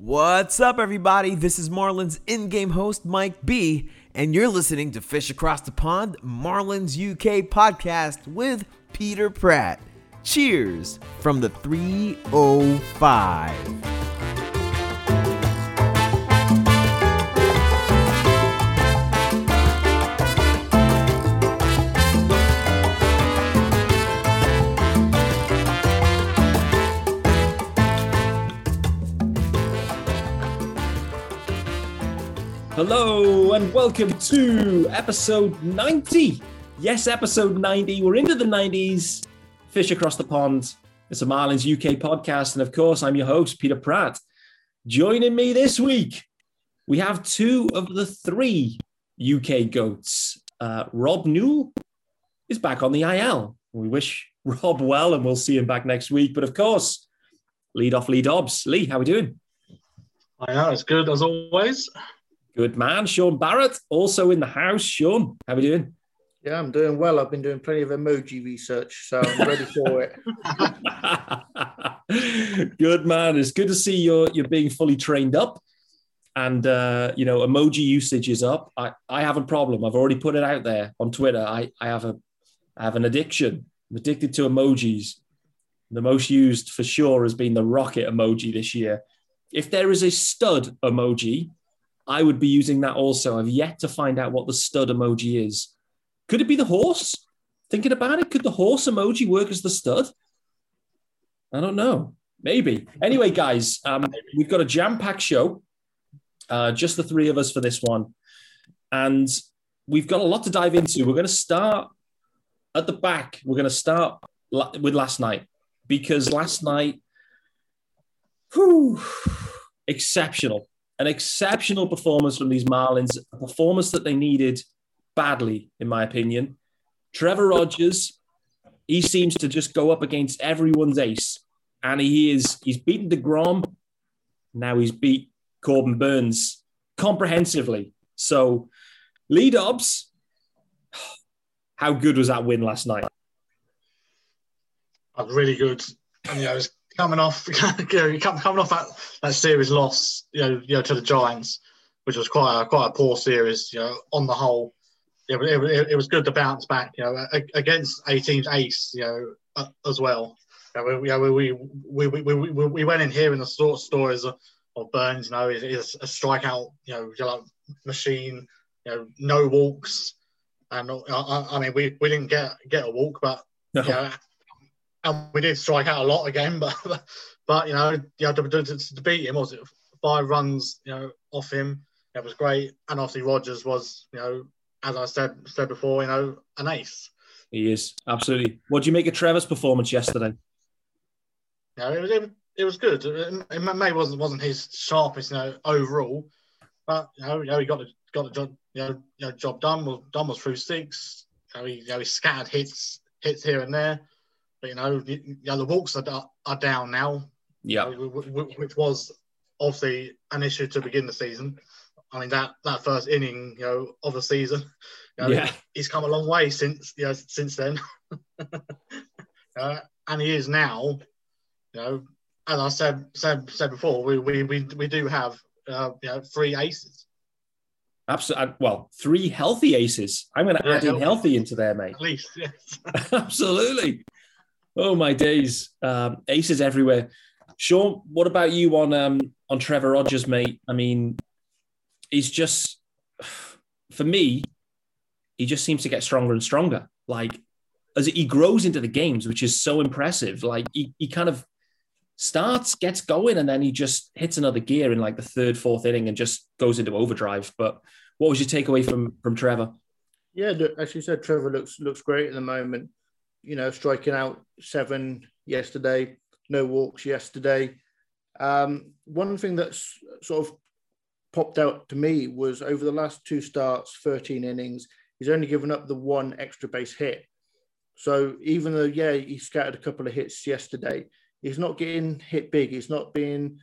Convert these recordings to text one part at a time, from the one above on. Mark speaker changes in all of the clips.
Speaker 1: What's up, everybody? This is Marlins in game host Mike B, and you're listening to Fish Across the Pond, Marlins UK podcast with Peter Pratt. Cheers from the 305.
Speaker 2: Hello and welcome to episode 90. Yes, episode 90. We're into the 90s. Fish across the pond. It's a Marlins UK podcast. And of course, I'm your host, Peter Pratt. Joining me this week, we have two of the three UK goats. Uh, Rob Newell is back on the IL. We wish Rob well and we'll see him back next week. But of course, lead off Lee Dobbs. Lee, how are we doing?
Speaker 3: I know, it's good as always.
Speaker 2: Good man. Sean Barrett, also in the house. Sean, how are we doing?
Speaker 4: Yeah, I'm doing well. I've been doing plenty of emoji research, so I'm ready for it.
Speaker 2: good man. It's good to see you're you're being fully trained up, and uh, you know emoji usage is up. I, I have a problem. I've already put it out there on Twitter. I, I have a I have an addiction. I'm addicted to emojis. The most used for sure has been the rocket emoji this year. If there is a stud emoji, I would be using that also. I've yet to find out what the stud emoji is. Could it be the horse? Thinking about it, could the horse emoji work as the stud? I don't know. Maybe. Anyway, guys, um, we've got a jam-packed show. Uh, just the three of us for this one, and we've got a lot to dive into. We're going to start at the back. We're going to start la- with last night because last night, whew, exceptional an exceptional performance from these Marlins, a performance that they needed badly, in my opinion. Trevor Rogers, he seems to just go up against everyone's ace, and he is he's beaten Degrom. Now he's beat Corbin Burnes comprehensively. So, Lee Dobbs, how good was that win last night?
Speaker 3: Really good. You know, it's coming off, you know, coming off that, that series loss, you know, you know, to the Giants, which was quite a, quite a poor series, you know, on the whole. Yeah, it, it, it was good to bounce back, you know, against a team's ace, you know, uh, as well. You know, we, we, we, we, we, we, we went in here in the sort of stories of, of Burnes, you know, is a strikeout, you know, like machine, you know, no walks. And I, I mean, we, we didn't get get a walk, but no. you know, and we did strike out a lot again, but but you know, you know, to, to, to beat him was it five runs, you know, off him. It was great, and obviously Rogers was, you know, as I said said before, you know, an ace.
Speaker 2: He is absolutely. What do you make of Trevor's performance yesterday?
Speaker 3: Yeah, it was it, it was good. It, it maybe wasn't wasn't his sharpest, you know, overall, but you know, you know he got the got the job, you know, you know, job done. Was done was through six. You know, he, you know, he scattered hits hits here and there. But, you know, you know, the walks are, are down now.
Speaker 2: Yeah.
Speaker 3: You know, which was obviously an issue to begin the season. I mean, that, that first inning, you know, of the season, you know,
Speaker 2: yeah.
Speaker 3: he's come a long way since, you know, since then. uh, and he is now, you know, as I said said, said before, we, we, we, we do have, uh, you know, three aces.
Speaker 2: Absolutely. Well, three healthy aces. I'm going to yeah, add in healthy into there, mate.
Speaker 3: At least, yes.
Speaker 2: Absolutely. Oh my days, um, aces everywhere. Sean, what about you on um, on Trevor Rogers, mate? I mean, he's just for me, he just seems to get stronger and stronger. Like as he grows into the games, which is so impressive. Like he, he kind of starts, gets going, and then he just hits another gear in like the third, fourth inning and just goes into overdrive. But what was your takeaway from from Trevor?
Speaker 4: Yeah, as you said, Trevor looks looks great at the moment you know, striking out seven yesterday, no walks yesterday. Um, one thing that's sort of popped out to me was over the last two starts, 13 innings, he's only given up the one extra base hit. So even though, yeah, he scattered a couple of hits yesterday, he's not getting hit big. He's not being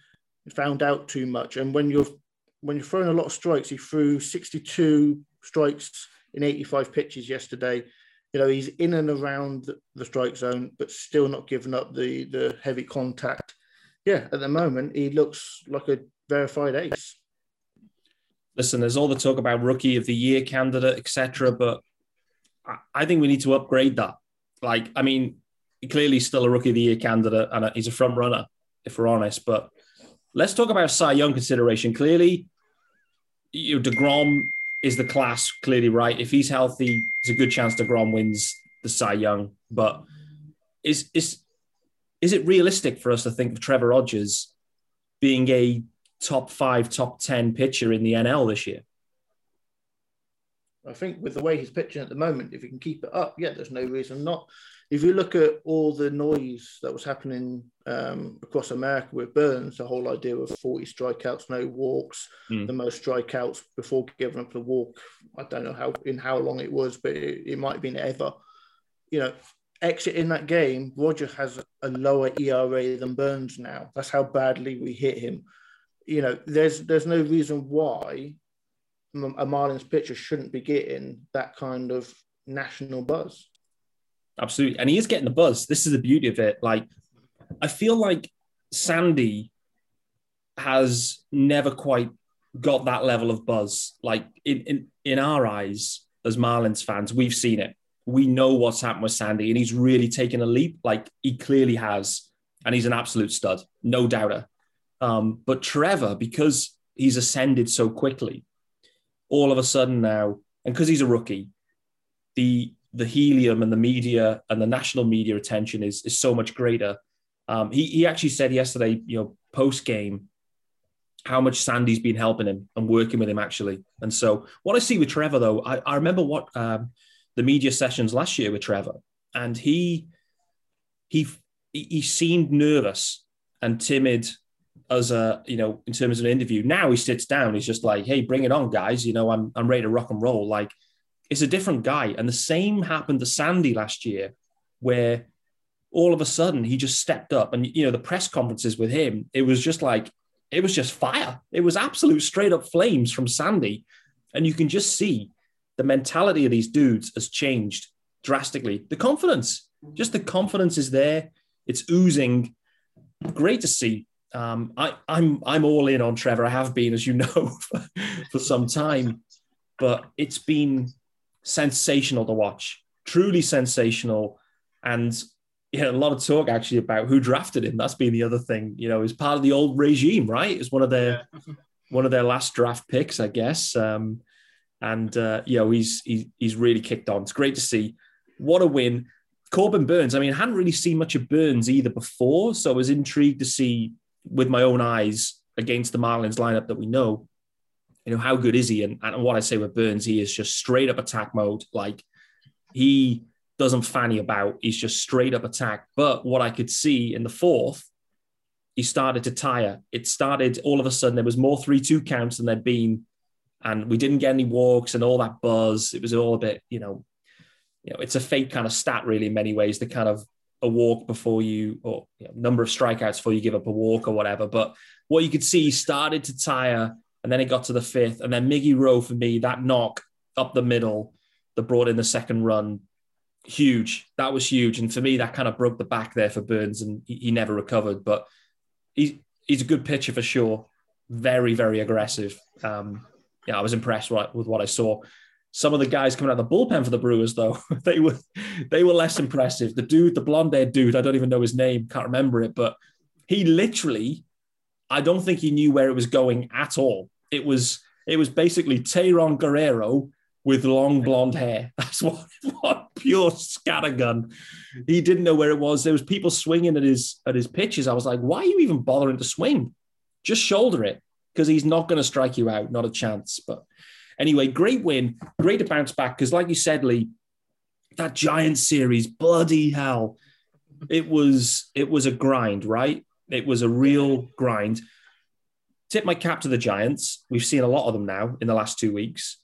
Speaker 4: found out too much. And when you're when you're throwing a lot of strikes, he threw 62 strikes in 85 pitches yesterday you know, he's in and around the strike zone, but still not giving up the the heavy contact. Yeah, at the moment he looks like a verified ace.
Speaker 2: Listen, there's all the talk about rookie of the year candidate, etc. But I think we need to upgrade that. Like, I mean, clearly still a rookie of the year candidate, and he's a front runner, if we're honest. But let's talk about Cy Young consideration. Clearly, you know, Degrom is the class. Clearly, right. If he's healthy, there's a good chance Degrom wins the Cy Young. But is is is it realistic for us to think of Trevor Rogers being a top five, top ten pitcher in the NL this year?
Speaker 4: I think with the way he's pitching at the moment, if he can keep it up, yeah, there's no reason not. If you look at all the noise that was happening um, across America with Burnes, the whole idea of 40 strikeouts, no walks, mm. the most strikeouts before giving up the walk. I don't know how in how long it was, but it, it might have been ever. You know, exit in that game, Roger has a lower ERA than Burnes now. That's how badly we hit him. You know, there's there's no reason why a Marlins pitcher shouldn't be getting that kind of national buzz.
Speaker 2: Absolutely. And he is getting the buzz. This is the beauty of it. Like, I feel like Sandy has never quite got that level of buzz. Like, in, in, in our eyes, as Marlins fans, we've seen it. We know what's happened with Sandy, and he's really taken a leap. Like, he clearly has. And he's an absolute stud, no doubter. Um, but Trevor, because he's ascended so quickly, all of a sudden now, and because he's a rookie, the the helium and the media and the national media attention is is so much greater. Um, he he actually said yesterday, you know, post game, how much Sandy's been helping him and working with him actually. And so what I see with Trevor though, I, I remember what um, the media sessions last year with Trevor, and he he he seemed nervous and timid as a you know in terms of an interview. Now he sits down. He's just like, "Hey, bring it on, guys! You know, I'm I'm ready to rock and roll." Like, it's a different guy. And the same happened to Sandy last year, where all of a sudden he just stepped up. And you know, the press conferences with him, it was just like it was just fire. It was absolute straight up flames from Sandy, and you can just see the mentality of these dudes has changed drastically. The confidence, just the confidence is there. It's oozing. Great to see um, I, I'm I'm all in on Trevor. I have been, as you know, for, for some time, but it's been sensational to watch. Truly sensational, and yeah, a lot of talk actually about who drafted him. That's been the other thing. You know, he's part of the old regime, right? It's one of their yeah. one of their last draft picks, I guess. Um, and uh, you know, he's, he's he's really kicked on. It's great to see. What a win. Corbin Burnes. I mean, I hadn't really seen much of Burnes either before, so I was intrigued to see with my own eyes against the Marlins lineup that we know, you know, how good is he? And, and what I say with Burnes, he is just straight up attack mode. Like he doesn't fanny about. He's just straight up attack. But what I could see in the fourth, he started to tire. It started all of a sudden, there was more 3 2 counts than there'd been. And we didn't get any walks and all that buzz. It was all a bit, you know, you know, it's a fake kind of stat, really, in many ways, the kind of a walk before you, or you know, number of strikeouts before you give up a walk or whatever. But what you could see, he started to tire, and then it got to the fifth, and then Miggy Rowe for me, that knock up the middle that brought in the second run, huge. That was huge, and for me, that kind of broke the back there for Burnes and he, he never recovered. But he's he's a good pitcher for sure. Very very aggressive. Um, yeah, I was impressed with what I saw. Some of the guys coming out of the bullpen for the Brewers, though, they were they were less impressive. The dude, the blonde-haired dude, I don't even know his name, can't remember it, but he literally, I don't think he knew where it was going at all. It was it was basically Tayron Guerrero with long blonde hair. That's what, what pure scattergun. He didn't know where it was. There was people swinging at his at his pitches. I was like, why are you even bothering to swing? Just shoulder it because he's not going to strike you out. Not a chance. But Anyway, great win, great to bounce back because, like you said, Lee, that Giants series, bloody hell, it was it was a grind, right? It was a real grind. Tip my cap to the Giants. We've seen a lot of them now in the last two weeks.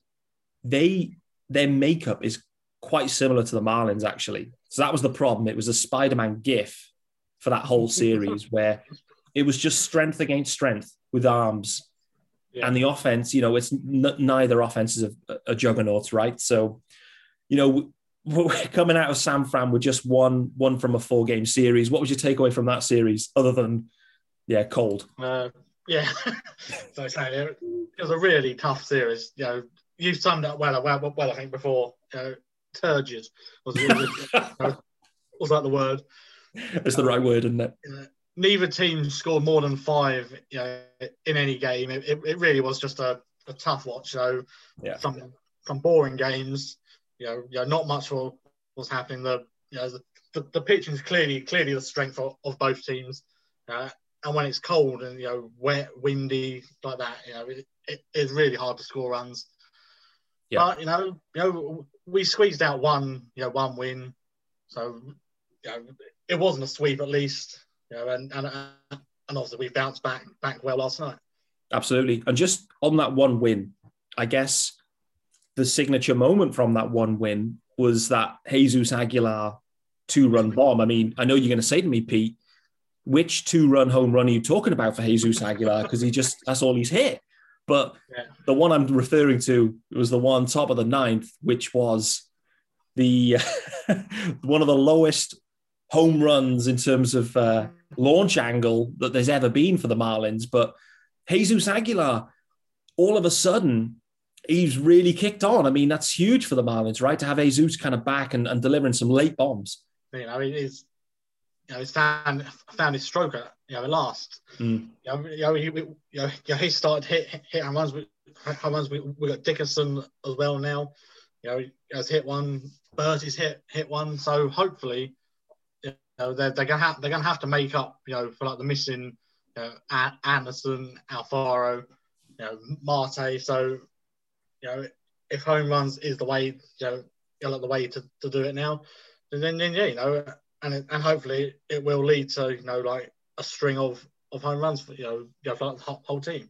Speaker 2: They their makeup is quite similar to the Marlins, actually. So that was the problem. It was a Spider-Man gif for that whole series where it was just strength against strength with arms yeah. And the offense, you know, it's n- neither offense is a, a juggernaut, right? So, you know, we're coming out of San Fran with just one one from a four game series. What was your takeaway from that series, other than yeah, cold?
Speaker 3: Uh, Yeah, so saying it, it was a really tough series. You know, you summed up well, well, well I think before. You know, turgid was, was, was that the word?
Speaker 2: It's the right word, isn't it?
Speaker 3: neither team scored more than five, you know, in any game. It, it, it really was just a, a tough watch. So
Speaker 2: Yeah.
Speaker 3: some some boring games. You know, you know, not much was, was happening. The you know the, the, the pitching is clearly clearly the strength of, of both teams. Uh, and when it's cold and you know wet, windy like that, you know, it, it, it's really hard to score runs.
Speaker 2: Yeah.
Speaker 3: But you know, you know, we squeezed out one, you know, one win. So you know, it wasn't a sweep at least. You know, and and and obviously we bounced back back well last night.
Speaker 2: Absolutely. And just on that one win, I guess the signature moment from that one win was that Jesus Aguilar two run bomb. I mean, I know you're going to say to me, Pete, which two run home run are you talking about for Jesus Aguilar? Because he just, that's all he's hit. But
Speaker 3: Yeah.
Speaker 2: the one I'm referring to was the one top of the ninth, which was the one of the lowest home runs in terms of uh, launch angle that there's ever been for the Marlins. But Jesus Aguilar, all of a sudden, he's really kicked on. I mean, that's huge for the Marlins, right? To have Jesus kind of back and, and delivering some late bombs.
Speaker 3: You know, he's you know he's found found his stroke at you know at last.
Speaker 2: Mm.
Speaker 3: You know, you know, he, you know, you know, he started hit hit, home runs. We, home runs. We, we got Dickerson as well now. You know, he has hit one. Berti's hit hit one. So hopefully, you know, they're, they're gonna have they're gonna have to make up. You know, for like the missing, you know, An- Anderson, Alfaro, you know, Marte. So, you know, if home runs is the way, you know, you know, like the way to, to do it now, then then yeah, you know, and it, and hopefully it will lead to you know like a string of of home runs for you know, the whole, whole team.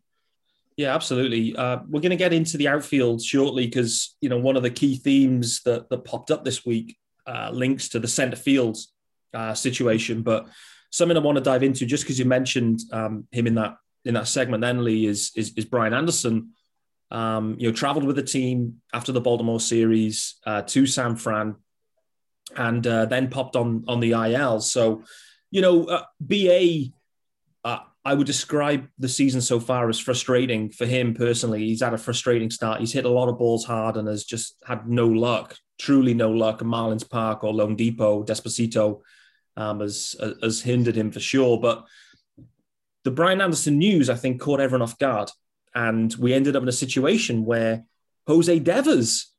Speaker 2: Yeah, absolutely. Uh, we're going to get into the outfield shortly because you know one of the key themes that that popped up this week uh, links to the centre field uh, situation. But something I want to dive into just because you mentioned um, him in that in that segment, then Lee is is, is Brian Anderson. Um, you know, travelled with the team after the Baltimore series uh, to San Fran, and uh, then popped on on the IL. So, you know, uh, BA uh, I would describe the season so far as frustrating for him personally. He's had a frustrating start. He's hit a lot of balls hard and has just had no luck, truly no luck. Marlins Park or loanDepot, Despacito um, has, has hindered him for sure. But the Brian Anderson news, I think, caught everyone off guard. And we ended up in a situation where Jose Devers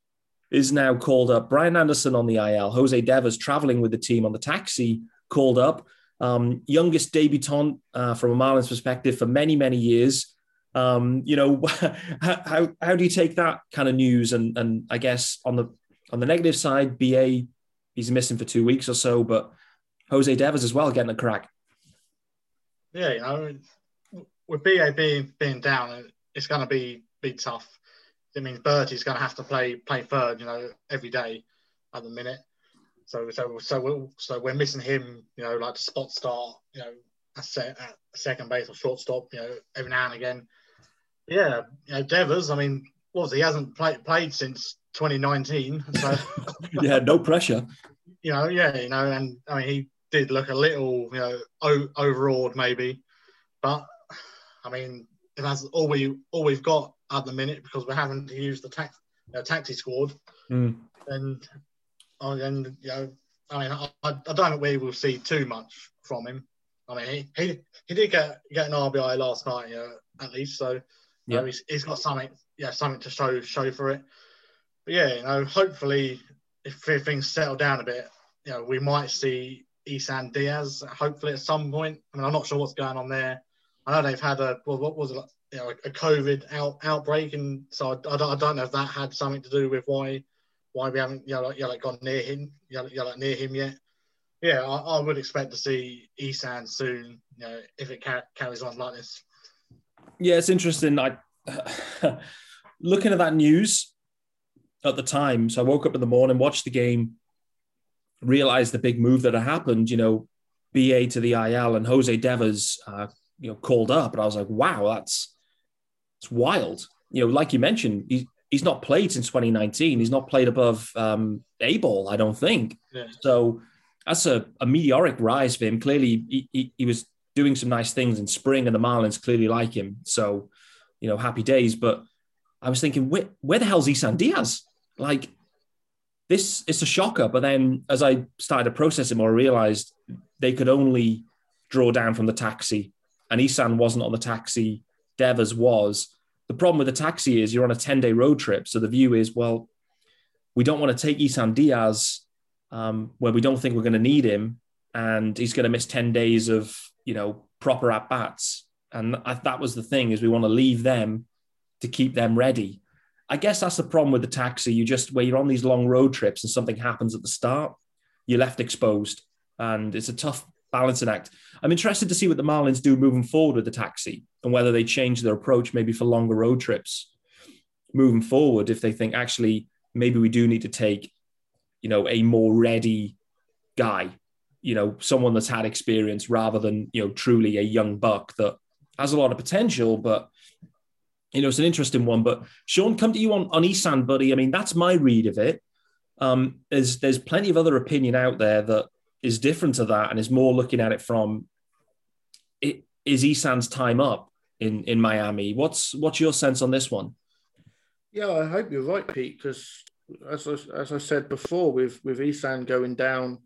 Speaker 2: is now called up. Brian Anderson on the IL, Jose Devers traveling with the team on the taxi, called up um, youngest debutant uh, from a Marlins perspective for many, many years. Um, you know, how, how do you take that kind of news? And and I guess on the on the negative side, BA he's missing for two weeks or so, but Jose Devers as well getting a crack.
Speaker 3: Yeah, you know, with BA being being down, it's going to be be tough. It means Berti's going to have to play play third, you know, every day at the minute. So so so we're, so we're missing him, you know, like to spot start, you know, at, se- at second base or shortstop, you know, every now and again. Yeah, you know, Devers. I mean, he? he hasn't played played since 2019, so
Speaker 2: yeah, no pressure.
Speaker 3: you know, yeah, you know, and I mean, he did look a little, you know, o- overawed maybe, but I mean, that's all we all we've got at the minute because we're having to use the tax, you know, taxi squad,
Speaker 2: Mm.
Speaker 3: and and you know, I mean, I, I don't think we will see too much from him. I mean, he he, he did get get an RBI last night, you know, at least, so you know, he's, he's got something, yeah, something to show show for it. But yeah, you know, hopefully, if things settle down a bit, you know, we might see Isan Diaz hopefully at some point. I mean, I'm not sure what's going on there. I know they've had a well, what was it, you know, a COVID out, outbreak, and so I, I, don't, I don't know if that had something to do with why why we haven't you know, like, you know, like gone near him, you know, you know, like near him yet. Yeah, I, I would expect to see Isan soon. You know, if it ca- carries on like this.
Speaker 2: Yeah, it's interesting. I looking at that news at the time. So I woke up in the morning, watched the game, realized the big move that had happened. You know, BA to the IL and Jose Devers, uh, you know, called up, and I was like, wow, that's it's wild. You know, like you mentioned, he's he's not played since 2019. He's not played above um, A ball, I don't think.
Speaker 3: Yeah.
Speaker 2: So that's a, a meteoric rise for him. Clearly, he, he, he was doing some nice things in spring, and the Marlins clearly like him. So, you know, happy days. But I was thinking, where, where the hell's Isan Diaz? Like, this is a shocker. But then as I started to process it more, I realized they could only draw down from the taxi, and Isan wasn't on the taxi. Devers was. The problem with the taxi is you're on a 10 day road trip. So the view is, well, we don't want to take Isan Diaz um, where we don't think we're going to need him. And he's going to miss 10 days of, you know, proper at bats. And that was the thing is we want to leave them to keep them ready. I guess that's the problem with the taxi. You just, where you're on these long road trips and something happens at the start, you're left exposed. And it's a tough balancing act. I'm interested to see what the Marlins do moving forward with the taxi and whether they change their approach maybe for longer road trips moving forward. If they think actually maybe we do need to take, you know, a more ready guy, you know, someone that's had experience rather than, you know, truly a young buck that has a lot of potential, but you know, it's an interesting one. But Sean, come to you on, on Isan, buddy. I mean, that's my read of it. Um, there's there's plenty of other opinion out there that is different to that and is more looking at it from it, is Isan's time up in in Miami? What's what's your sense on this one?
Speaker 4: Yeah, I hope you're right, Pete, because as I, as I said before, with with Isan going down,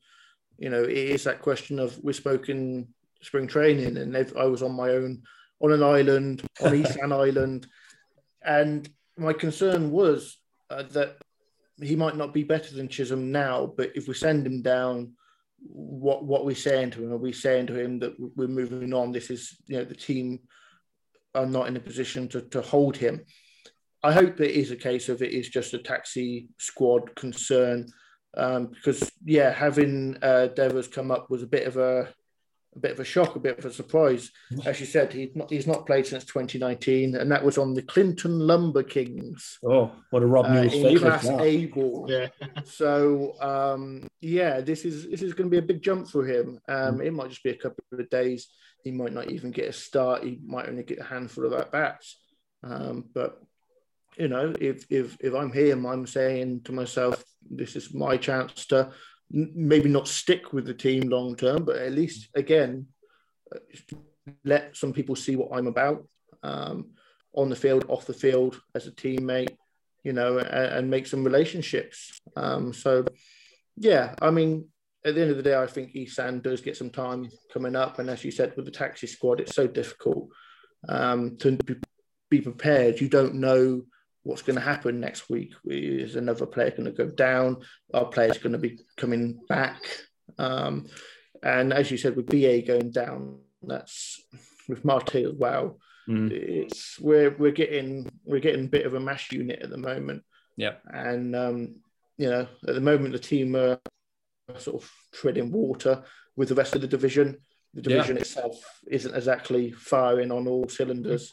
Speaker 4: you know, it is that question of we spoke in spring training, and I was on my own on an island on Isan Island, and my concern was uh, that he might not be better than Chisholm now, but if we send him down, what what we're saying to him? Are we saying to him that we're moving on? This is you know the team are not in a position to to hold him. I hope it is a case of it is just a taxi squad concern um, because yeah, having uh, Devers come up was a bit of a a bit of a shock, a bit of a surprise. As you said, he's not he's not played since 2019, and that was on the Clinton Lumber Kings.
Speaker 2: Oh, what a Rob Newell's uh,
Speaker 4: Class A ball. Yeah. so um, yeah, this is this is going to be a big jump for him. Um, it might just be a couple of days. He might not even get a start. He might only get a handful of at bats. Um, but you know, if if if I'm him, I'm saying to myself, this is my chance to maybe not stick with the team long term, but at least again let some people see what I'm about um, on the field, off the field, as a teammate, you know, and, and make some relationships. Um, so, yeah, I mean, at the end of the day, I think Isan does get some time coming up, and as you said, with the taxi squad, it's so difficult um, to be prepared. You don't know what's going to happen next week. Is another player going to go down? Our players going to be coming back? Um, and as you said, with BA going down, that's with Marte as well. Mm. It's we're we're getting we're getting a bit of a mash unit at the moment.
Speaker 2: Yeah,
Speaker 4: and um, you know at the moment the team are sort of treading water with the rest of the division. The division yeah. itself isn't exactly firing on all cylinders.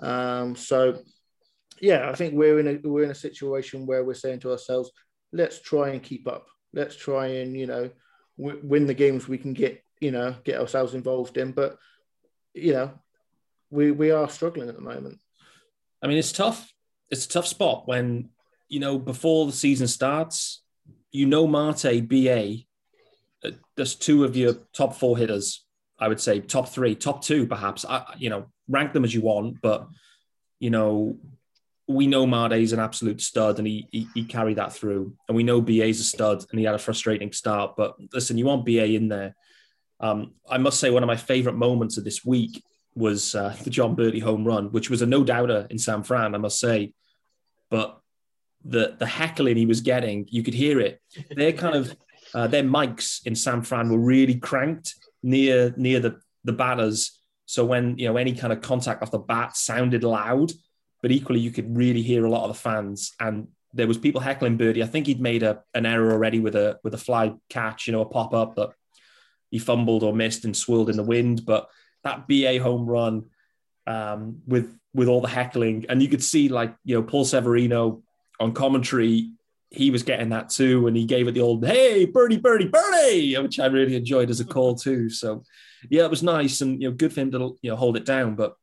Speaker 4: Um, so yeah, I think we're in a we're in a situation where we're saying to ourselves, let's try and keep up. Let's try and you know w- win the games we can get you know get ourselves involved in. But you know, we we are struggling at the moment.
Speaker 2: I mean, it's tough. It's a tough spot when you know before the season starts. You know, Marte, BA, uh, there's two of your top four hitters. I would say top three, top two, perhaps. I, you know, rank them as you want, but you know, we know Marte's an absolute stud and he, he, he carried that through. And we know BA's a stud and he had a frustrating start. But listen, you want BA in there. Um, I must say, one of my favorite moments of this week was uh, the Jon Berti home run, which was a no doubter in San Fran, I must say. But the the heckling he was getting, you could hear it. Their kind of uh, their mics in San Fran were really cranked near near the the batters. So when you know any kind of contact off the bat sounded loud, but equally you could really hear a lot of the fans and there was people heckling Birdie. I think he'd made a, an error already with a with a fly catch, you know, a pop up that he fumbled or missed and swirled in the wind. But that BA home run um, with with all the heckling, and you could see like you know Paul Severino on commentary, he was getting that too, and he gave it the old "Hey, birdie, birdie, birdie," which I really enjoyed as a call too. So yeah, it was nice and you know good for him to you know hold it down. But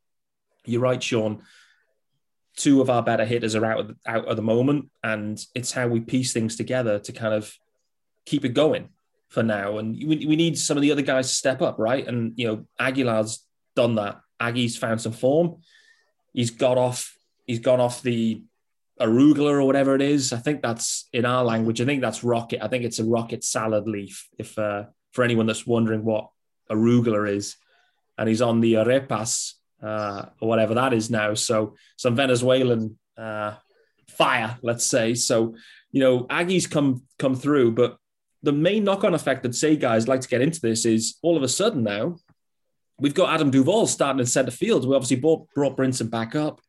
Speaker 2: you're right, Sean two of our better hitters are out of, out at the moment, and it's how we piece things together to kind of keep it going for now, and we, we need some of the other guys to step up, right? And you know, Aguilar's done that. Aggie's found some form. He's got off. He's gone off the arugula or whatever it is. I think that's in our language. I think that's rocket. I think it's a rocket salad leaf. If uh, for anyone that's wondering what arugula is, and he's on the arepas uh, or whatever that is now. So some Venezuelan uh, fire, let's say. So you know, Aggie's come come through, but the main knock-on effect that say guys like to get into this is all of a sudden now we've got Adam Duvall starting in centre field. We obviously brought, brought Brinson back up.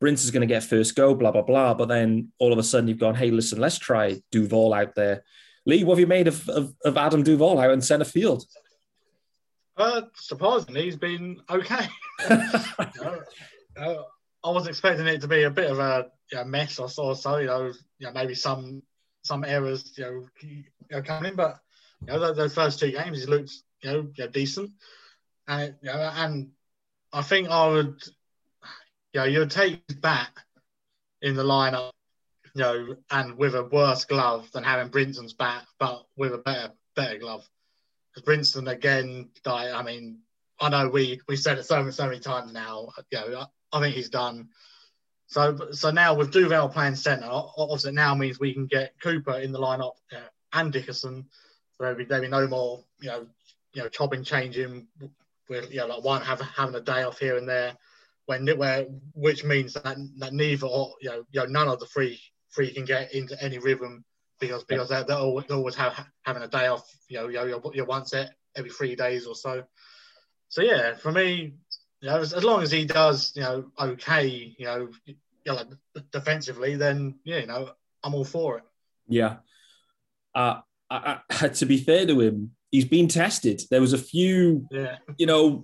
Speaker 2: Brinson's going to get first go, blah blah blah. But then all of a sudden you've gone, hey, listen, let's try Duvall out there. Lee, what have you made of, of, of Adam Duvall out in centre field?
Speaker 3: Uh, surprisingly, he's been okay. uh, I was expecting it to be a bit of a you know, mess or so, so you know, you know, maybe some some errors, you know, you know coming in, but you know, those, those first two games, he looked, you know, you know decent, and you know, and I think I would, you know, you'd take that in the lineup, you know, and with a worse glove than having Brinson's bat, but with a better better glove. Because Brinson again, I mean, I know we we said it so so many times now. You know, I think he's done. So so now with Duvall playing centre, obviously now means we can get Cooper in the lineup uh, and Dickerson. So there'll be, there'll be no more you know you know chopping changing with you know like one have, having a day off here and there when where which means that, that neither or you know you know none of the three three can get into any rhythm because because they're, they're always, they always have having a day off you know you know you're once every three days or so. So yeah, for me, you know, as, as, long as he does, you know, okay, you know, you know like defensively, then yeah, you know, I'm all for it.
Speaker 2: Yeah. Uh, I, I, to be fair to him, he's been tested. There was a few,
Speaker 3: yeah.
Speaker 2: you know,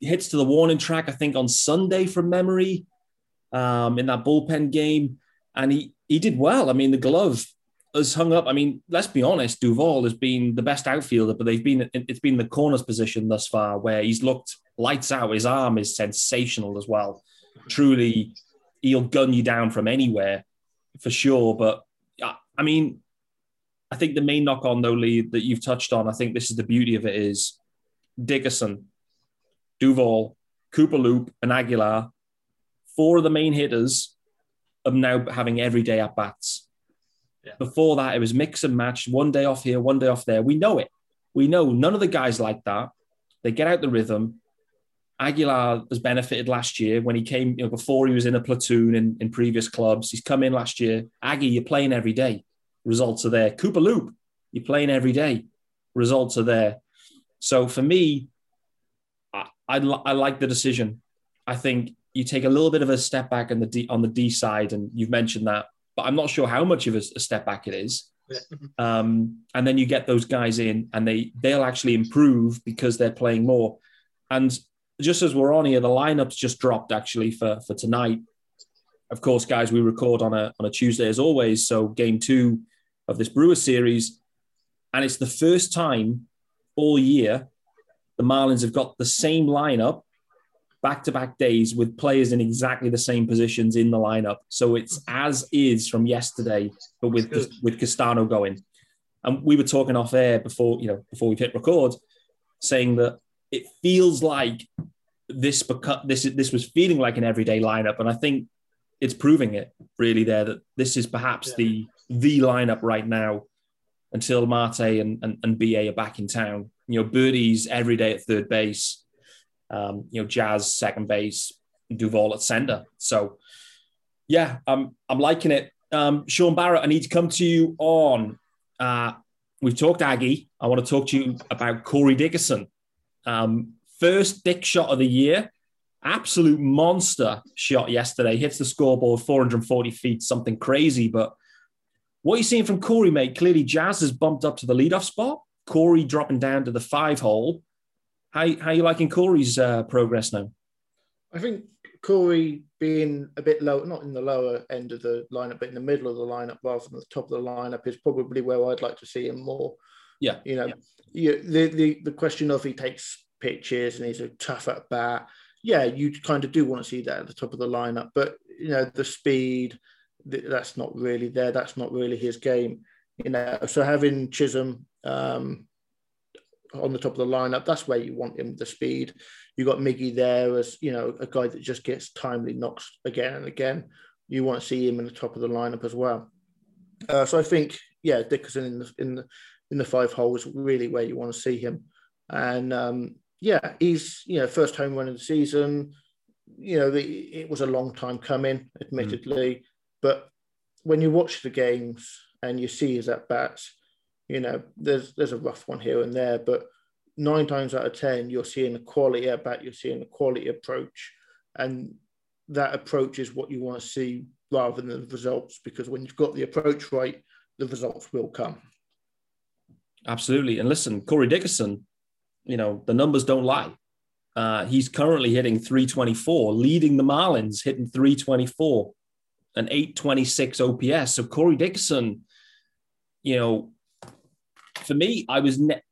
Speaker 2: hits to the warning track. I think on Sunday from memory, um, in that bullpen game, and he he did well. I mean, the glove has hung up. I mean, let's be honest, Duvall has been the best outfielder, but they've been it's been the corner's position thus far where he's looked lights out. His arm is sensational as well. Truly, he'll gun you down from anywhere for sure. But I mean, I think the main knock on though, Lee, that you've touched on, I think this is the beauty of it is Dickerson, Duvall, Cooper Loop, and Aguilar, four of the main hitters of now having everyday at bats. Yeah. Before that, it was mix and match, one day off here, one day off there. We know it. We know none of the guys like that. They get out the rhythm. Aguilar has benefited last year when he came, you know, before he was in a platoon in, in previous clubs. He's come in last year. Aggie, you're playing every day. Results are there. Cooper Loop, you're playing every day. Results are there. So for me, I, I, I like the decision. I think you take a little bit of a step back the D, on the D side, and you've mentioned that, but I'm not sure how much of a, a step back it is. Um, and then you get those guys in, and they they'll actually improve because they're playing more. And just as we're on here, the lineups just dropped actually for for tonight. Of course, guys, we record on a on a Tuesday as always. So game two of this Brewer series, and it's the first time all year the Marlins have got the same lineup back to back days with players in exactly the same positions in the lineup. So it's as is from yesterday, but with with Castano going. And we were talking off air before you know before we hit record, saying that it feels like this this this was feeling like an everyday lineup, and I think it's proving it really there that this is perhaps yeah. the the lineup right now until Marte and, and, and BA are back in town. You know, Birdie's every day at third base, um, you know, Jazz second base, Duvall at center. So, yeah, I'm I'm liking it. Um, Sean Barrett, I need to come to you on. Uh, we've talked Aggie. I want to talk to you about Corey Dickerson. Um, first dick shot of the year. Absolute monster shot yesterday. Hits the scoreboard 440 feet, something crazy. But what are you seeing from Corey, mate? Clearly, Jazz has bumped up to the leadoff spot. Corey dropping down to the five hole. How, how are you liking Corey's uh, progress now?
Speaker 4: I think Corey being a bit low, not in the lower end of the lineup, but in the middle of the lineup rather than the top of the lineup is probably where I'd like to see him more.
Speaker 2: Yeah.
Speaker 4: You know, yeah. the, the, the question of he takes pitches and he's a tough at bat. Yeah, you kind of do want to see that at the top of the lineup, but you know the speed that's not really there. That's not really his game. You know, so having Chisholm um, on the top of the lineup, that's where you want him the speed. You got Miggy there as you know a guy that just gets timely knocks again and again. You want to see him in the top of the lineup as well. Uh, so I think yeah, Dickerson in the in the in the five hole is really where you want to see him. And um, yeah, he's you know first home run of the season. You know, the, it was a long time coming, admittedly, mm. but when you watch the games and you see his at bats, you know, there's there's a rough one here and there, but nine times out of ten, you're seeing a quality at bat, you're seeing a quality approach, and that approach is what you want to see rather than the results. Because when you've got the approach right, the results will come.
Speaker 2: Absolutely, and listen, Corey Dickerson, you know the numbers don't lie. Uh, he's currently hitting 324, leading the Marlins, hitting 324, an 826 OPS. So Corey Dickerson, you know, for me, I was ne-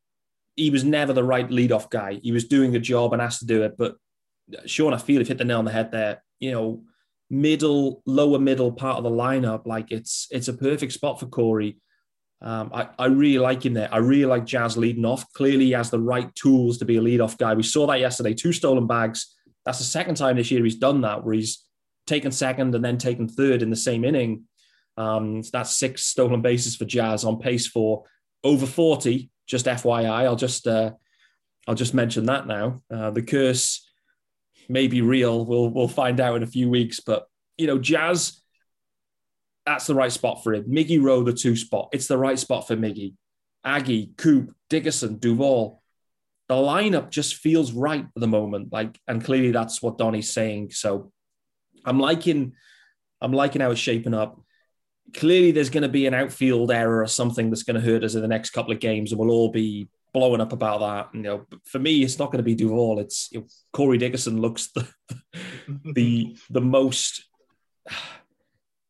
Speaker 2: he was never the right leadoff guy. He was doing a job and asked to do it. But Sean, I feel he hit the nail on the head there. You know, middle, lower middle part of the lineup, like it's it's a perfect spot for Corey. Um, I, I really like him there. I really like Jazz leading off. Clearly, he has the right tools to be a leadoff guy. We saw that yesterday. Two stolen bags. That's the second time this year he's done that, where he's taken second and then taken third in the same inning. Um, so that's six stolen bases for Jazz on pace for over 40. Just FYI, I'll just uh, I'll just mention that now. Uh, the curse may be real. We'll we'll find out in a few weeks. But you know, Jazz, that's the right spot for him. Miggy Rowe, the two spot. It's the right spot for Miggy. Aggie, Coop, Dickerson, Duvall. The lineup just feels right at the moment. Like, and clearly that's what Donnie's saying. So I'm liking, I'm liking how it's shaping up clearly there's going to be an outfield error or something that's going to hurt us in the next couple of games, and we'll all be blowing up about that. You know, for me, it's not going to be Duvall. It's you know, Corey Dickerson looks the the the most.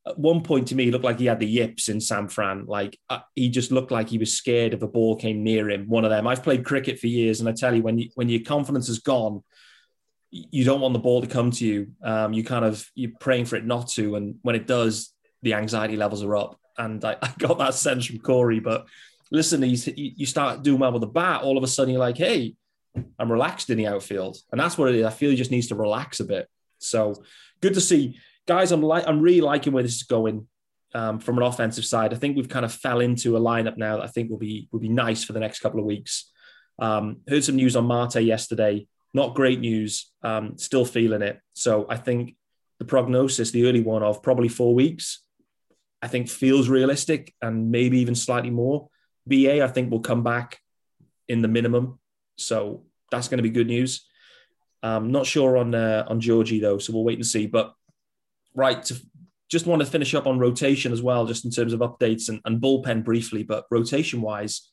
Speaker 2: At one point, to me, he looked like he had the yips in San Fran. Like uh, he just looked like he was scared if a ball came near him. One of them. I've played cricket for years, and I tell you, when you when your confidence is gone, you don't want the ball to come to you. Um, you kind of you're praying for it not to, and when it does, the anxiety levels are up. And I, I got that sense from Corey. But listen, he's, you start doing well with the bat, all of a sudden you're like, hey, I'm relaxed in the outfield. And that's what it is. I feel he just needs to relax a bit. So good to see. Guys, I'm like I'm really liking where this is going um, from an offensive side. I think we've kind of fell into a lineup now that I think will be will be nice for the next couple of weeks. Um, heard some news on Marte yesterday. Not great news. Um, still feeling it. So I think the prognosis, the early one of probably four weeks, I think feels realistic and maybe even slightly more. BA, I think, will come back in the minimum. So that's going to be good news. Um, not sure on uh, on Georgie though, so we'll wait and see. But right, to, just want to finish up on rotation as well, just in terms of updates and, and bullpen briefly. But rotation wise,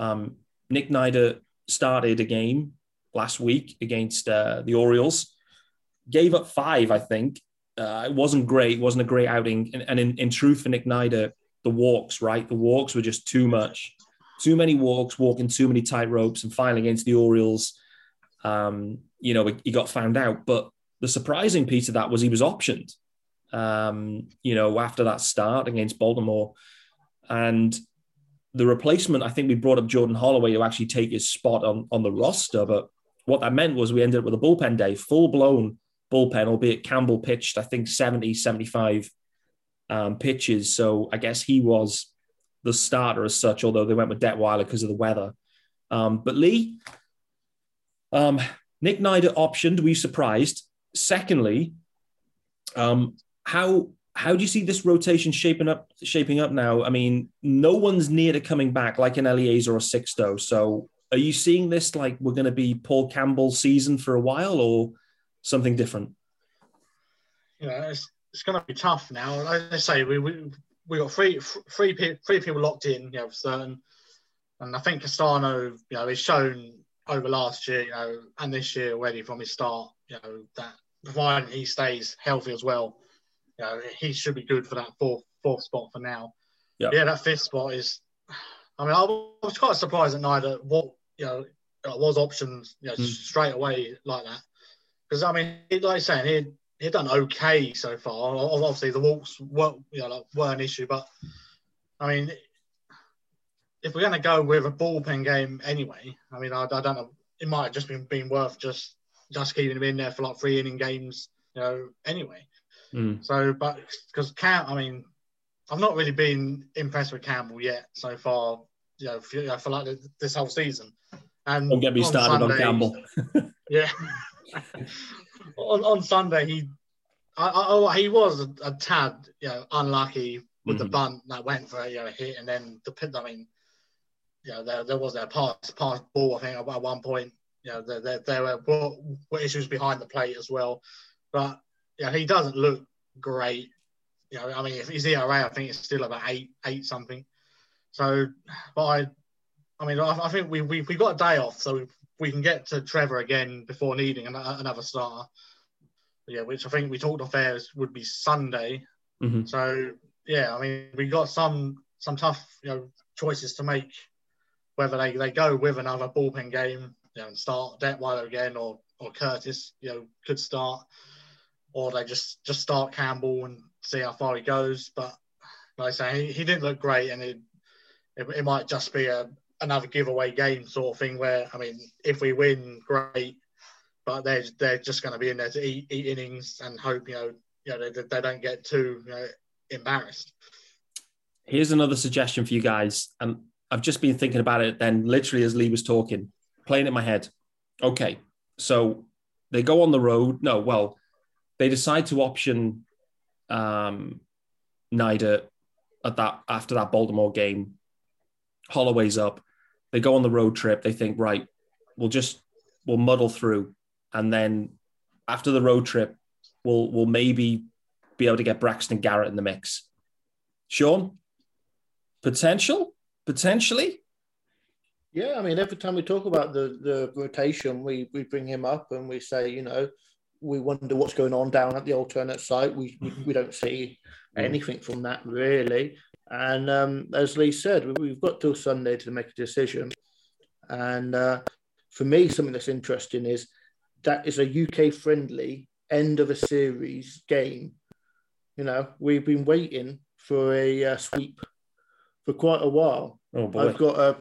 Speaker 2: um, Nick Neidert started a game last week against uh, the Orioles, gave up five, I think, uh, it wasn't great. It wasn't a great outing. And, and in, in truth, for Nick Neidert, the walks, right? The walks were just too much. Too many walks, walking too many tight ropes, and finally against the Orioles, um, you know, he got found out. But the surprising piece of that was he was optioned, um, you know, after that start against Baltimore. And the replacement, I think we brought up Jordan Holloway to actually take his spot on, on the roster. But what that meant was we ended up with a bullpen day, full blown bullpen, albeit Campbell pitched, I think, 70, 75 um, pitches. So I guess he was the starter as such, although they went with Detwiler because of the weather. Um, but Lee, um, Nick Neidert optioned. Were you surprised? Secondly, um, how how do you see this rotation shaping up shaping up now? I mean, no one's near to coming back like an Elieser or a Sixto. So are you seeing this like we're going to be Paul Campbell's season for a while, or something different?
Speaker 3: You know, it's, it's going to be tough now. Like I say, we we we got three three three people locked in, you know, for certain. And I think Castano, you know, he's shown over last year, you know, and this year already from his start, you know, that providing he stays healthy as well, you know, he should be good for that fourth fourth spot for now. Yep. Yeah, that fifth spot is. I mean, I was quite surprised at Neidert what you know was options you know, mm. straight away like that. Because I mean, like I saying, he he'd done okay so far. Obviously, the walks weren't you know like, were an issue, but I mean, if we're going to go with a bullpen game anyway, I mean, I, I don't know. It might have just been, been worth just just keeping him in there for like three inning games, you know. Anyway,
Speaker 2: Mm.
Speaker 3: so but because Cam, I mean, I've not really been impressed with Campbell yet so far, you know, for, you know, for like this whole season. And
Speaker 2: Don't get me
Speaker 3: on
Speaker 2: started on Campbell.
Speaker 3: Yeah. on, on Sunday, he I, I, oh, he was a, a tad, you know, unlucky with the
Speaker 2: Mhm.
Speaker 3: bunt that went for you know, a hit, and then the. I mean, you know, there, there was a pass pass ball. I think at one point, you know, there, there, there were, were, were issues behind the plate as well. But yeah, he doesn't look great. You know, I mean, if his ERA, I think it's still about eight, eight something. So, but I, I mean, I, I think we, we we got a day off, so we, we can get to Trevor again before needing an, another starter. Yeah, which I think we talked off air would be Sunday.
Speaker 2: Mhm.
Speaker 3: So yeah, I mean, we got some some tough you know choices to make. Whether they, they go with another bullpen game, you know, and start Detwiler again, or or Curtis, you know, could start, or they just just start Campbell and see how far he goes. But like I say, he, he didn't look great, and it, it it might just be a another giveaway game sort of thing. Where I mean, if we win, great, but they're they're just going to be in there to eat, eat innings and hope you know you know they, they don't get too you know, embarrassed.
Speaker 2: Here's another suggestion for you guys. And I've just been thinking about it then, literally as Lee was talking, playing in my head. Okay, so they go on the road. No, well, they decide to option um, Neidert at that after that Baltimore game. Holloway's up. They go on the road trip. They think, right, we'll just we'll muddle through, and then after the road trip, we'll we'll maybe be able to get Braxton Garrett in the mix. Sean, potential, potentially.
Speaker 4: Yeah, I mean, every time we talk about the the rotation, we we bring him up and we say, you know, we wonder what's going on down at the alternate site. We we, we don't see anything from that really. And um, as Lee said, we- we've got till Sunday to make a decision. And uh, for me, something that's interesting is that is a UK friendly end of a series game. You know, we've been waiting for a uh, sweep for quite a while.
Speaker 2: Oh boy,
Speaker 4: I've got a,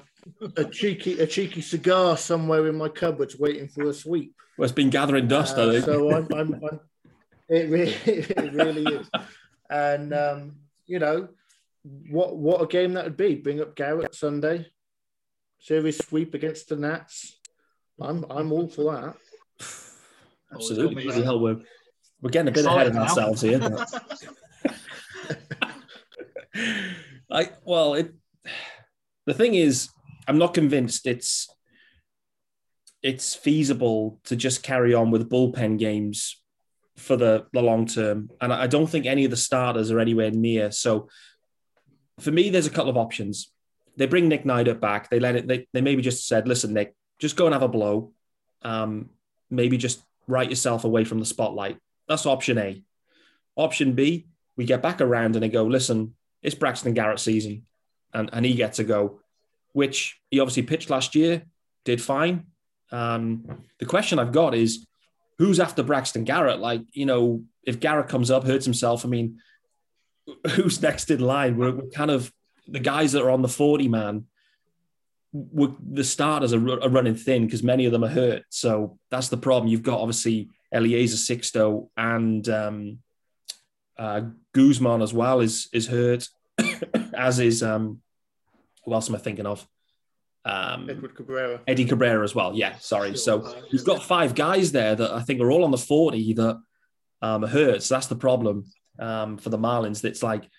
Speaker 4: a cheeky a cheeky cigar somewhere in my cupboards waiting for a sweep.
Speaker 2: well, it's been gathering dust. I
Speaker 4: Uh,
Speaker 2: think.
Speaker 4: so I'm, I'm, I'm it really it really is, and um, you know what what a game that would be. Bring up Garrett Sunday, series sweep against the Nats. I'm I'm all for that.
Speaker 2: Absolutely,
Speaker 3: Oh,
Speaker 2: hell, we're we're getting a bit
Speaker 3: Excited
Speaker 2: ahead of
Speaker 3: now.
Speaker 2: ourselves here. I well, it. The thing is, I'm not convinced it's it's feasible to just carry on with bullpen games for the, the long term, and I I don't think any of the starters are anywhere near. So, for me, there's a couple of options. They bring Nick Neidert back. They let it. They, they maybe just said, "Listen, Nick, just go and have a blow. Um, maybe just write yourself away from the spotlight." That's option A. Option B, we get back around and they go, listen, it's Braxton Garrett season and, and he gets a go, which he obviously pitched last year, did fine. Um, the question I've got is who's after Braxton Garrett? Like, you know, if Garrett comes up, hurts himself, I mean, who's next in line? We're, we're kind of the guys that are on the 40 man. We're, the starters are, are running thin because many of them are hurt. So that's the problem. You've got obviously Eliezer Sixto and um, uh, Guzman as well is is hurt, as is um, who else am I thinking of? Um,
Speaker 4: Edward Cabrera.
Speaker 2: Eddie Cabrera as well. Yeah, sorry. So he's got five guys there that I think are all on the 40 that um, are hurt. So that's the problem um, for the Marlins. That's like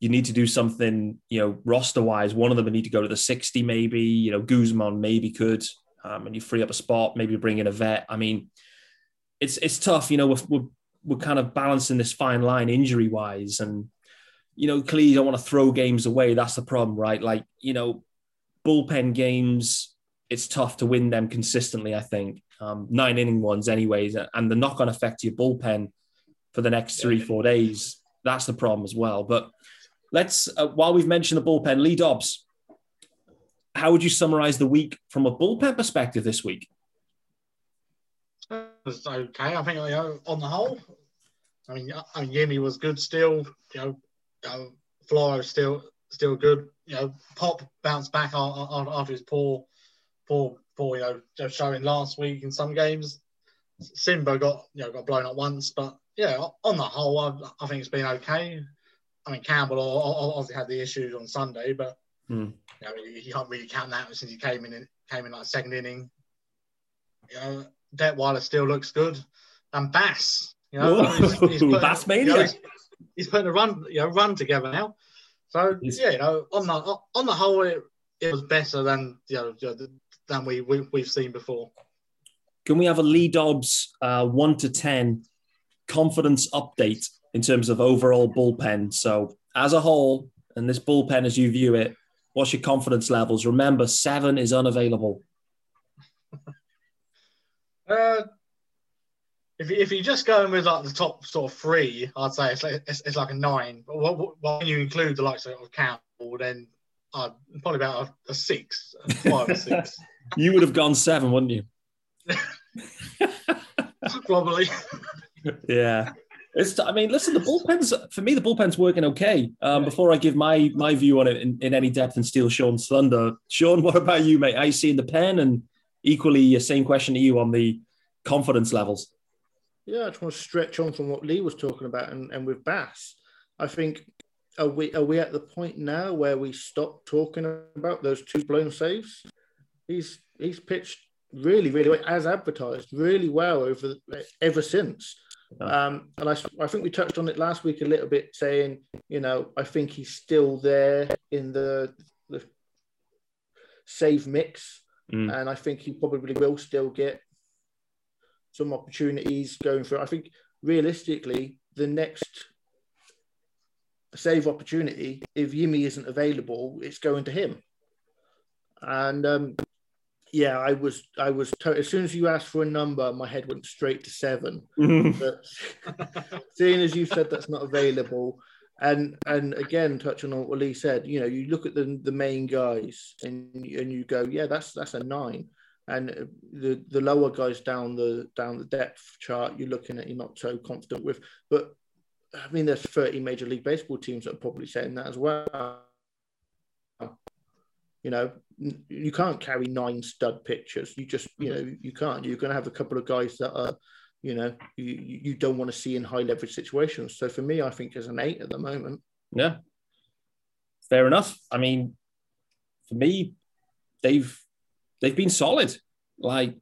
Speaker 2: you need to do something, you know, roster wise. One of them would need to go to the 60, maybe. You know, Guzman maybe could, um, and you free up a spot. Maybe bring in a vet. I mean, it's it's tough. You know, we're we're, we're kind of balancing this fine line injury wise, and you know, clearly you don't want to throw games away. That's the problem, right? Like you know, bullpen games it's tough to win them consistently. I think um, nine inning ones, anyways, and the knock on effect to your bullpen for the next three four days. That's the problem as well. But let's uh, while we've mentioned the bullpen, Lee Dobbs. How would you summarize the week from a bullpen perspective this week?
Speaker 3: was okay. I think you know, on the whole, I mean, I mean, Yimi was good still. You know, know Floro still still good. You know, Pop bounced back after his poor, poor, poor, you know, showing last week in some games. Simba got you know got blown up once, but yeah, on the whole, I, I think it's been okay. I mean, Campbell obviously had the issues on Sunday, but
Speaker 2: mm.
Speaker 3: you, know, you, can't really count that since he came in came in like second inning. You know, Detwiler still looks good, and Bass, you know,
Speaker 2: he's, he's putting, Bass mania. You know,
Speaker 3: he's, he's, putting a run, you know, run together now. So he's, yeah, you know, on the on the whole, it, it was better than you know than we, we we've seen before.
Speaker 2: Can we have a Lee Dobbs uh, one to ten confidence update in terms of overall bullpen? So as a whole, and this bullpen as you view it, what's your confidence levels? Remember, seven is unavailable.
Speaker 3: uh, if, if you're just going with like the top sort of three, I'd say it's like, it's, it's like a nine. But what, what, when you include the likes of Campbell, then I'd probably about a, a six, a five or six.
Speaker 2: you would have gone seven, wouldn't you?
Speaker 3: Probably.
Speaker 2: Yeah. It's. I mean, listen. The bullpen's for me. The bullpen's working okay. Um, before I give my my view on it in, in any depth and steal Sean's thunder, Sean, what about you, mate? I see in the pen, and equally, the same question to you on the confidence levels.
Speaker 4: Yeah, I just want to stretch on from what Lee was talking about, and, and with Bass, I think are we are we at the point now where we stop talking about those two blown saves? He's he's pitched really, really as advertised, really well over ever since. Um, and I, I think we touched on it last week a little bit, saying, you know, I think he's still there in the, the save mix,
Speaker 2: mm.
Speaker 4: and I think he probably will still get some opportunities going through. I think realistically, the next save opportunity, if Yimi isn't available, it's going to him. And um, yeah, I was, I was. To- as soon as you asked for a number, my head went straight to seven. Mm-hmm. but seeing as you said that's not available, and and again touching on what Lee said, you know, you look at the the main guys and and you go, yeah, that's that's a nine, and the the lower guys down the down the depth chart, you're looking at, you're not so confident with, but. I mean, there's 30 Major League Baseball teams that are probably saying that as well. You know, you can't carry nine stud pitchers. You just, you mm-hmm. know, you can't. You're going to have a couple of guys that are, you know, you, you don't want to see in high leverage situations. So for me, I think there's an eight at the moment.
Speaker 2: Yeah, fair enough. I mean, for me, they've they've been solid. Like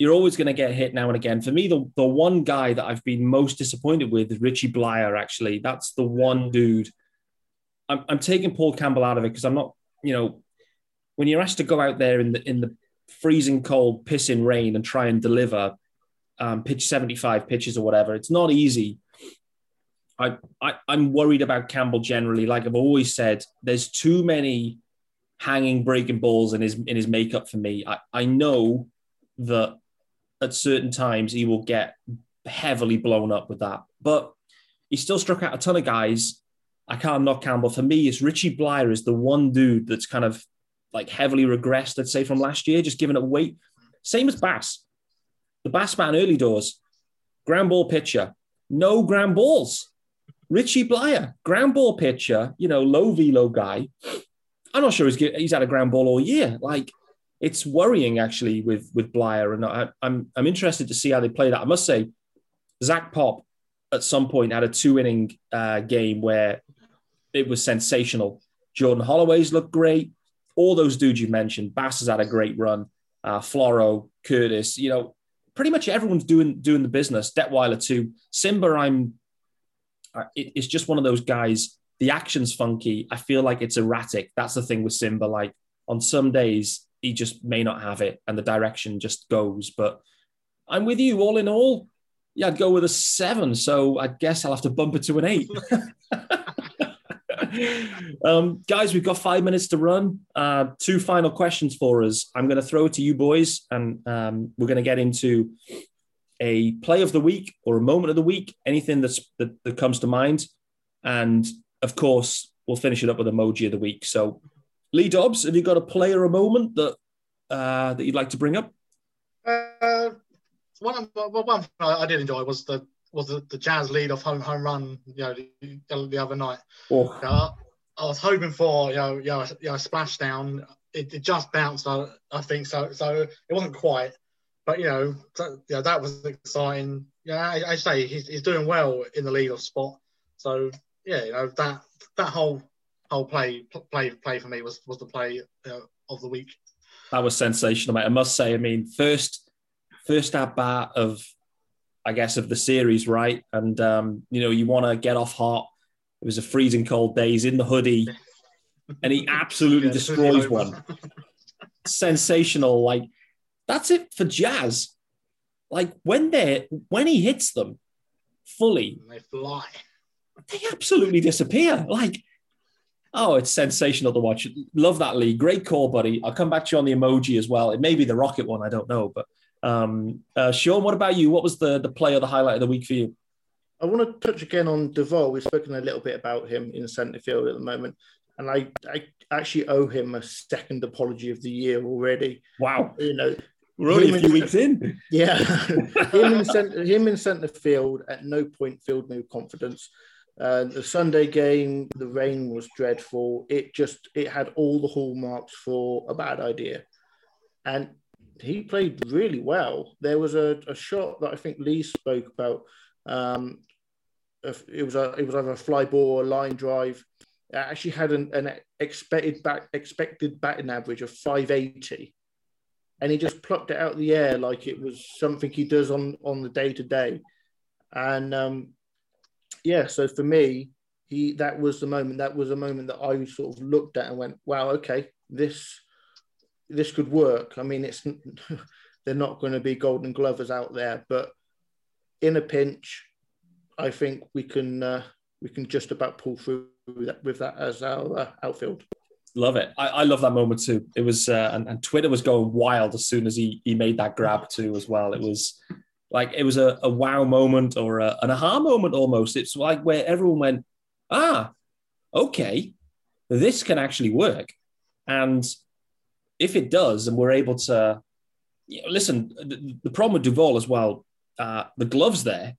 Speaker 2: you're always going to get hit now and again. For me, the, the one guy that I've been most disappointed with is Richie Bleier, actually. That's the one dude. I'm, I'm taking Paul Campbell out of it because I'm not you know, when you're asked to go out there in the in the freezing cold, pissing rain and try and deliver um, pitch 75 pitches or whatever, it's not easy. I, I I'm worried about Campbell generally. Like I've always said, there's too many hanging breaking balls in his in his makeup for me. I, I know that at certain times he will get heavily blown up with that, but he still struck out a ton of guys I can't knock Campbell. For me, it's Richie Bleier is the one dude that's kind of like heavily regressed, I'd say, from last year, just giving it weight. Same as Bass. The Bass man early doors, ground ball pitcher, no ground balls. Richie Bleier, ground ball pitcher, you know, low velo guy. I'm not sure he's, he's had a ground ball all year. Like, it's worrying actually with with Bleier, and I, I'm I'm interested to see how they play that. I must say, Zach Pop at some point had a two inning uh, game where it was sensational. Jordan Holloway's looked great. All those dudes you mentioned, Bass has had a great run. Uh, Floro, Curtis, you know, pretty much everyone's doing doing the business. Detwiler too. Simba, I'm. Uh, it, it's just one of those guys. The action's funky. I feel like it's erratic. That's the thing with Simba. Like on some days, he just may not have it, and the direction just goes. But I'm with you. All in all, yeah, I'd go with a seven. So I guess I'll have to bump it to an eight. um, guys, we've got five minutes to run. Uh, two final questions for us. I'm going to throw it to you boys, and um, we're going to get into a play of the week or a moment of the week, anything that's that, that comes to mind, and of course, we'll finish it up with emoji of the week. So, Lee Dobbs, have you got a play or a moment that uh, that you'd like to bring up?
Speaker 3: Uh, one, one I did enjoy was the was the, the Jazz lead off home home run, you know, the, the other night.
Speaker 2: Oh.
Speaker 3: Uh, I was hoping for you know you know, you know a splashdown. It, it just bounced, I, I think so. So it wasn't quite, but you know, so, you know that was exciting. Yeah, I, I say he's, he's doing well in the lead of spot. So yeah, you know that that whole whole play play play for me was was the play uh, of the week.
Speaker 2: That was sensational, mate. I must say. I mean, first first at bat of I guess of the series, right? And um, you know, you want to get off hot. It was a freezing cold day. He's in the hoodie, and he absolutely yeah, destroys one. Sensational! Like that's it for Jazz. Like when they when he hits them fully,
Speaker 3: they fly.
Speaker 2: They absolutely disappear. Like Oh, it's sensational to watch. Love that Lee. Great call, buddy. I'll come back to you on the emoji as well. It may be the rocket one. I don't know. But um, uh, Sean, what about you? What was the, the play or the highlight of the week for you?
Speaker 4: I want to touch again on Duvall. We've spoken a little bit about him in centre field at the moment. And I, I actually owe him a second apology of the year already.
Speaker 2: Wow.
Speaker 4: You know,
Speaker 2: we're only a few weeks in.
Speaker 4: Yeah. him, in centre, him in centre field at no point filled me with confidence. Uh, the Sunday game, the rain was dreadful. It just it had all the hallmarks for a bad idea, and he played really well. There was a, a shot that I think Lee spoke about. Um, it was a it was either a fly ball or a line drive. It actually had an, an expected back expected batting average of 580, and he just plucked it out of the air like it was something he does on on the day to day, and um, yeah, so for me, he that was the moment. That was a moment that I sort of looked at and went, "Wow, okay, this this could work." I mean, it's they're not going to be Golden Glovers out there, but in a pinch, I think we can uh, we can just about pull through that, with that as our uh, outfield.
Speaker 2: Love it. I, I, love that moment too. It was uh, and, and Twitter was going wild as soon as he he made that grab too as well. It was like it was a, a wow moment or a, an aha moment almost. It's like where everyone went, ah, okay, this can actually work. And if it does, and we're able to, you know, listen, the, the, problem with Duvall as well, uh, the gloves there,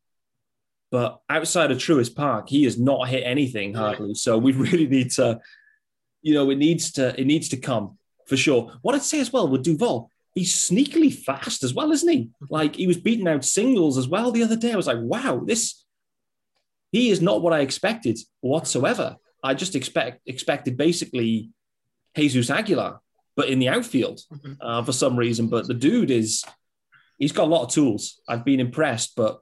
Speaker 2: but outside of Truist Park, he has not hit anything hardly. So we really need to, you know, it needs to, it needs to come for sure. What I'd say as well with Duvall, he's sneakily fast as well, isn't he? Like he was beating out singles as well the other day. I was like, wow, this he is not what I expected whatsoever. I just expect expected basically Jesus Aguilar, but in the outfield mm-hmm. uh, for some reason. But the dude is he's got a lot of tools. I've been impressed, but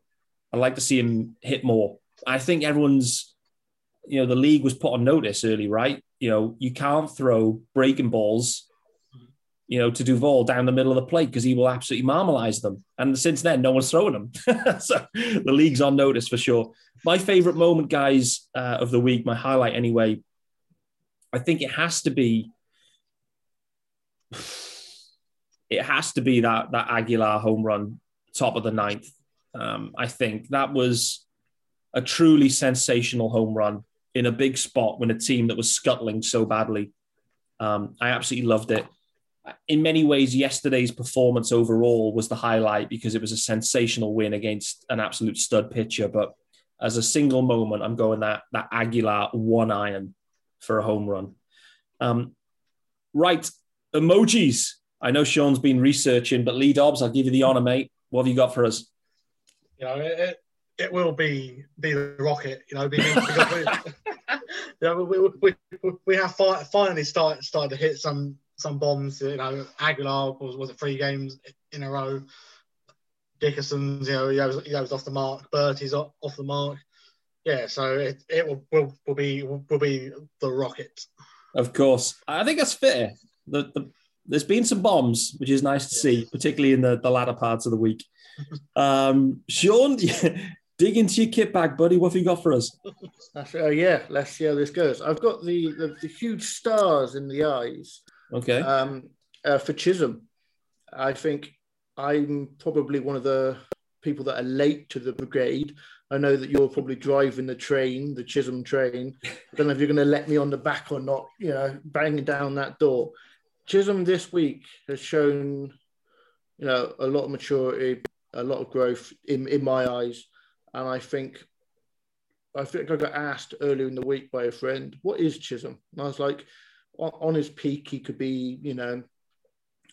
Speaker 2: I'd like to see him hit more. I think everyone's, you know, the league was put on notice early, right? You know, you can't throw breaking balls you know, to Duvall down the middle of the plate because he will absolutely marmalize them. And since then, no one's throwing them. so the league's on notice for sure. My favorite moment, guys, uh, of the week, my highlight anyway, I think it has to be. It has to be that that Aguilar home run, top of the ninth. Um, I think that was a truly sensational home run in a big spot when a team that was scuttling so badly. Um, I absolutely loved it in many ways, yesterday's performance overall was the highlight because it was a sensational win against an absolute stud pitcher. But as a single moment, I'm going that that Aguilar one iron for a home run. Um, right, emojis. I know Sean's been researching, but Lee Dobbs, I'll give you the honor, mate. What have you got for us?
Speaker 3: You know, it, it will be be the rocket. You know, because we, you know, we, we, we have finally started started to hit some some bombs. You know, Aguilar was, was it three games in a row. Dickerson's, you know, he was, he was off the mark. Berti's off, off the mark. Yeah, so it, it will, will, will be will be the rocket.
Speaker 2: Of course, I think that's fair. The, the, there's been some bombs, which is nice to see, particularly in the, the latter parts of the week. Um, Sean, dig into your kit bag, buddy. What have you got for us?
Speaker 4: Uh, yeah, let's see how this goes. I've got the, the, the huge stars in the eyes
Speaker 2: Okay.
Speaker 4: Um, uh, for Chisholm, I think I'm probably one of the people that are late to the brigade. I know that you're probably driving the train, the Chisholm train. I don't know if you're going to let me on the back or not, you know, banging down that door. Chisholm this week has shown, you know, a lot of maturity, a lot of growth in, in my eyes. And I think I think I got asked earlier in the week by a friend, what is Chisholm? And I was like, on, on his peak, he could be, you know,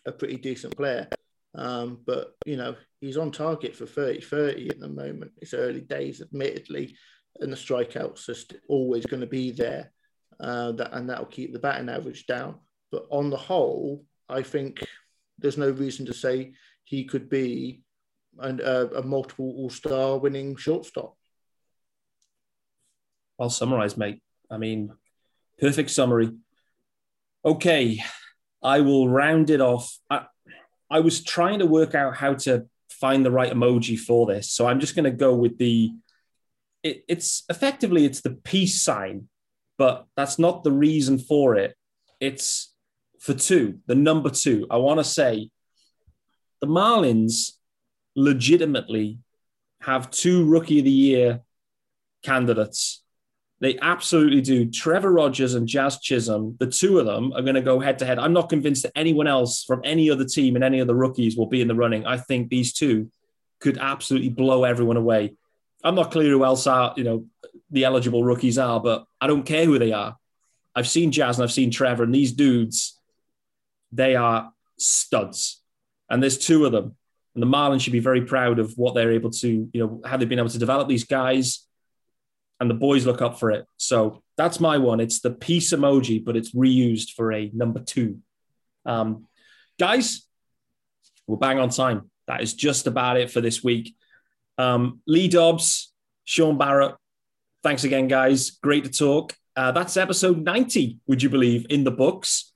Speaker 4: a pretty decent player. Um, but, you know, he's on target for 30 30 at the moment. It's early days, admittedly, and the strikeouts are always going to be there. Uh, that, and that'll keep the batting average down. But on the whole, I think there's no reason to say he could be an, uh, a multiple All Star winning shortstop.
Speaker 2: I'll summarize, mate. I mean, perfect summary. Okay, I will round it off. I, I was trying to work out how to find the right emoji for this, so I'm just going to go with the. It, it's effectively it's the peace sign, but that's not the reason for it. It's for two, the number two. I want to say the Marlins legitimately have two rookie of the year candidates. They absolutely do. Trevor Rogers and Jazz Chisholm, the two of them are going to go head to head. I'm not convinced that anyone else from any other team and any other rookies will be in the running. I think these two could absolutely blow everyone away. I'm not clear who else are, you know, the eligible rookies are, but I don't care who they are. I've seen Jazz and I've seen Trevor, and these dudes, they are studs. And there's two of them. And the Marlins should be very proud of what they're able to, you know, how they've been able to develop these guys. And the boys look up for it. So that's my one. It's the peace emoji, but it's reused for a number two. Um, guys, we're bang on time. That is just about it for this week. Um, Lee Dobbs, Sean Barrett, thanks again, guys. Great to talk. Uh, that's episode 90, would you believe, in the books.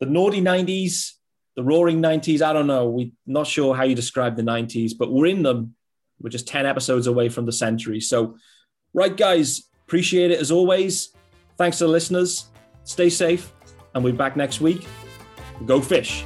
Speaker 2: The naughty 90s the roaring 90s i don't know. We're not sure how you describe the 90s but we're in them. We're just 10 episodes away from the century. So right guys appreciate it as always. Thanks to the listeners. Stay safe and we'll be back next week. Go fish